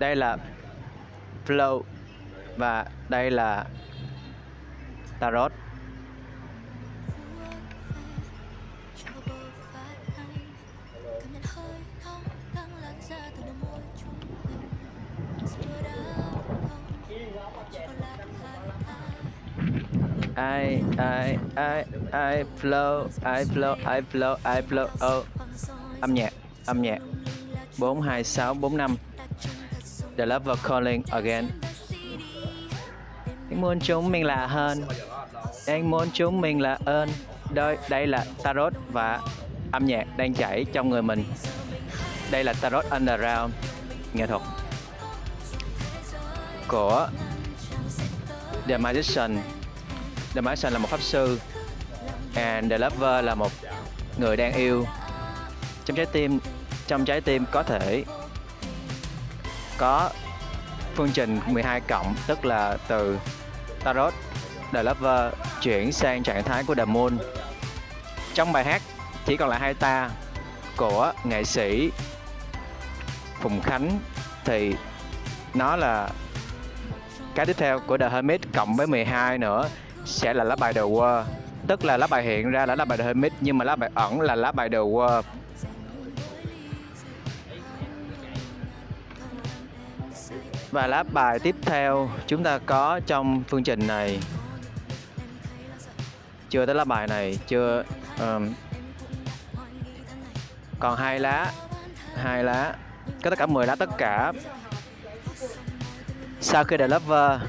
đây là flow và đây là tarot. I I I I flow I flow I flow I flow. Oh. âm nhạc âm nhạc. 42645 The Lover Calling Again. Anh muốn chúng mình là hơn Anh muốn chúng mình là ơn đây, đây là Tarot và âm nhạc đang chảy trong người mình. Đây là Tarot Underground Nghệ thuật Của The Magician. The Magician là một pháp sư And The Lover là một người đang yêu. Trong trái tim Trong trái tim có thể có phương trình 12 cộng, tức là từ Tarot, The Lover chuyển sang trạng thái của The Moon. Trong bài hát chỉ còn lại hai ta của nghệ sĩ Phùng Khánh thì nó là cái tiếp theo của The Hermit cộng với 12 nữa, sẽ là lá bài The World. Tức là lá bài hiện ra là lá bài The Hermit, nhưng mà lá bài ẩn là lá bài The World. Và lá bài tiếp theo chúng ta có trong phương trình này. Chưa tới lá bài này, chưa um, Còn hai lá hai lá Có tất cả 10 lá tất cả. Sau khi The Lover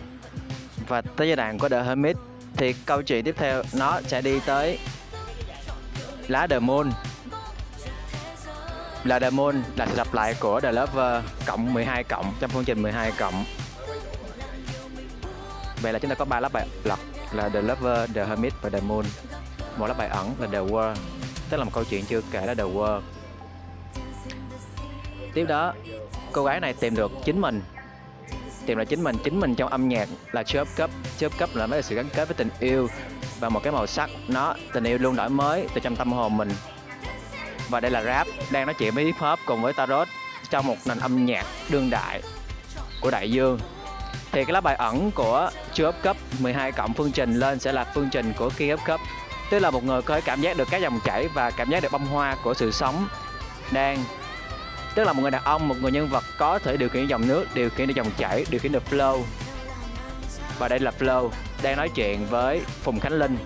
Và tới giai đoạn của The Hermit Thì câu chuyện tiếp theo nó sẽ đi tới Lá The Moon là Demon là sự lặp lại của The Lover cộng 12 cộng trong phương trình 12 cộng. Vậy là chúng ta có ba lớp bài lật là The Lover, The Hermit và The Moon. Một lớp bài ẩn là The World tức là một câu chuyện chưa kể là The World. Tiếp đó cô gái này tìm được chính mình. Tìm được chính mình chính mình trong âm nhạc là chớp cấp chớp cấp là mấy sự gắn kết với tình yêu và một cái màu sắc. Nó tình yêu luôn đổi mới từ trong tâm hồn mình và đây là rap đang nói chuyện với hip hop cùng với tarot trong một nền âm nhạc đương đại của đại dương. Thì cái lá bài ẩn của chưa cấp 12 cộng phương trình lên sẽ là phương trình của kia cấp. Tức là một người có thể cảm giác được các dòng chảy và cảm giác được bông hoa của sự sống đang, tức là một người đàn ông, một người nhân vật có thể điều khiển dòng nước, điều khiển được dòng chảy, điều khiển được flow. Và đây là flow đang nói chuyện với phùng khánh linh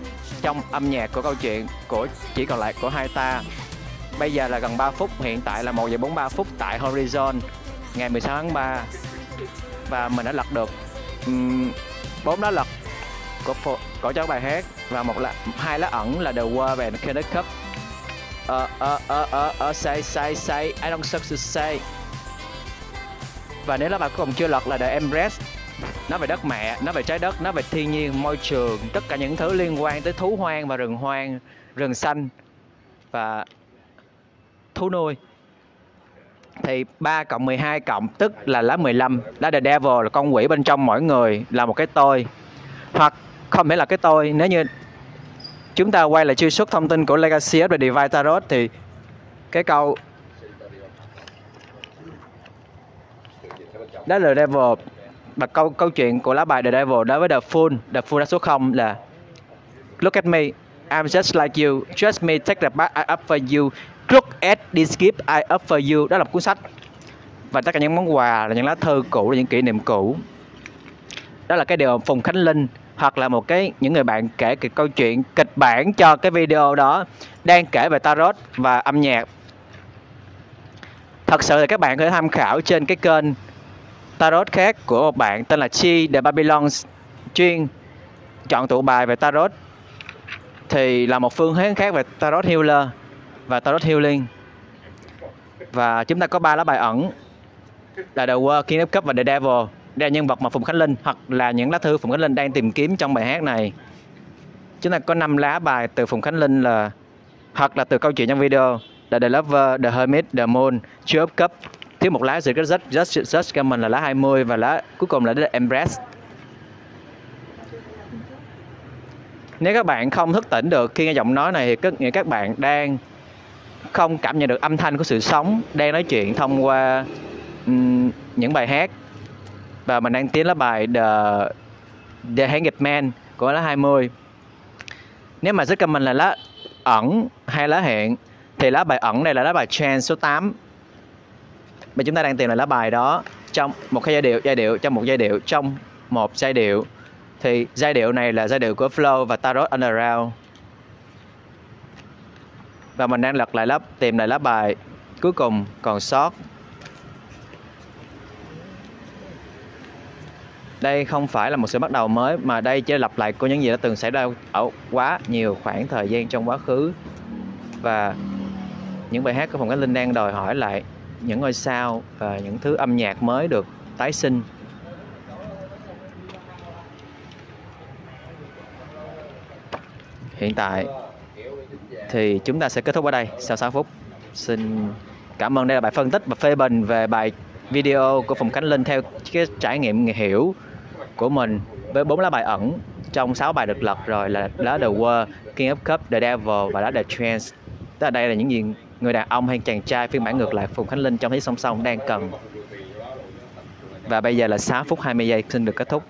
trong âm nhạc của câu chuyện của chỉ còn lại của hai ta. Bây giờ là gần 3 phút, hiện tại là 1 giờ 43 phút tại Horizon ngày 16 tháng 3 và mình đã lật được bốn um, lá lật của của cháu bài hát và một là hai lá ẩn là The World and Kenneth Cup. Ờ ờ ờ ờ ờ say say say I don't suck to say. Và nếu lá bài cuối cùng chưa lật là The Empress nó về đất mẹ, nó về trái đất, nó về thiên nhiên, môi trường, tất cả những thứ liên quan tới thú hoang và rừng hoang, rừng xanh và thú nuôi thì 3 cộng 12 cộng tức là lá 15 lá the devil là con quỷ bên trong mỗi người là một cái tôi. Hoặc không phải là cái tôi nếu như chúng ta quay lại truy xuất thông tin của Legacy of Divine Tarot thì cái câu đó là the devil và câu câu chuyện của lá bài the devil đối với the Fool, the Fool đã số 0 là look at me. I'm just like you. Trust me, take the back I offer you. Look at this gift, I offer you. Đó là một cuốn sách. Và tất cả những món quà là những lá thư cũ, là những kỷ niệm cũ. Đó là cái điều Phùng Khánh Linh hoặc là một cái, những người bạn kể cái câu chuyện kịch bản cho cái video đó đang kể về tarot và âm nhạc. Thật sự là các bạn có thể tham khảo trên cái kênh tarot khác của một bạn tên là Chi The Babylon chuyên chọn tụ bài về tarot thì là một phương hướng khác về tarot healer và Tarot Healing. Và chúng ta có ba lá bài ẩn là The World, King of Cup và The Devil. Đây là nhân vật mà Phùng Khánh Linh hoặc là những lá thư Phùng Khánh Linh đang tìm kiếm trong bài hát này. Chúng ta có năm lá bài từ Phùng Khánh Linh là hoặc là từ câu chuyện trong video là The Lover, The Hermit, The Moon, Two Cup thiếu một lá Secret Just, Just, Just mình là lá 20 và lá cuối cùng là The Embrace nếu các bạn không thức tỉnh được khi nghe giọng nói này thì có nghĩa các bạn đang không cảm nhận được âm thanh của sự sống đang nói chuyện thông qua um, những bài hát. Và mình đang tiến lá bài The The Hanged Man của lá 20 nếu mà rất mình là lá ẩn hay lá hẹn thì lá bài ẩn này là lá bài chance số 8 và chúng ta đang tìm là lá bài đó trong một cái giai điệu giai điệu trong một giai điệu trong một giai điệu thì giai điệu này là giai điệu của Flow và Tarot Underground. Và mình đang lật lại lớp, tìm lại lá bài cuối cùng, còn sót. Đây không phải là một sự bắt đầu mới, mà đây chỉ là lặp lại của những gì đã từng xảy ra ở quá nhiều khoảng thời gian trong quá khứ. Và những bài hát của phòng cách linh đang đòi hỏi lại những ngôi sao và những thứ âm nhạc mới được tái sinh. Hiện tại thì chúng ta sẽ kết thúc ở đây sau 6 phút xin cảm ơn đây là bài phân tích và phê bình về bài video của Phùng Khánh Linh theo cái trải nghiệm hiểu của mình với bốn lá bài ẩn trong 6 bài được lật rồi là lá The World, King of Cup, The Devil và lá The Trance. Tức là đây là những gì người đàn ông hay chàng trai phiên bản ngược lại Phùng Khánh Linh trong thế song song đang cần. Và bây giờ là 6 phút 20 giây xin được kết thúc.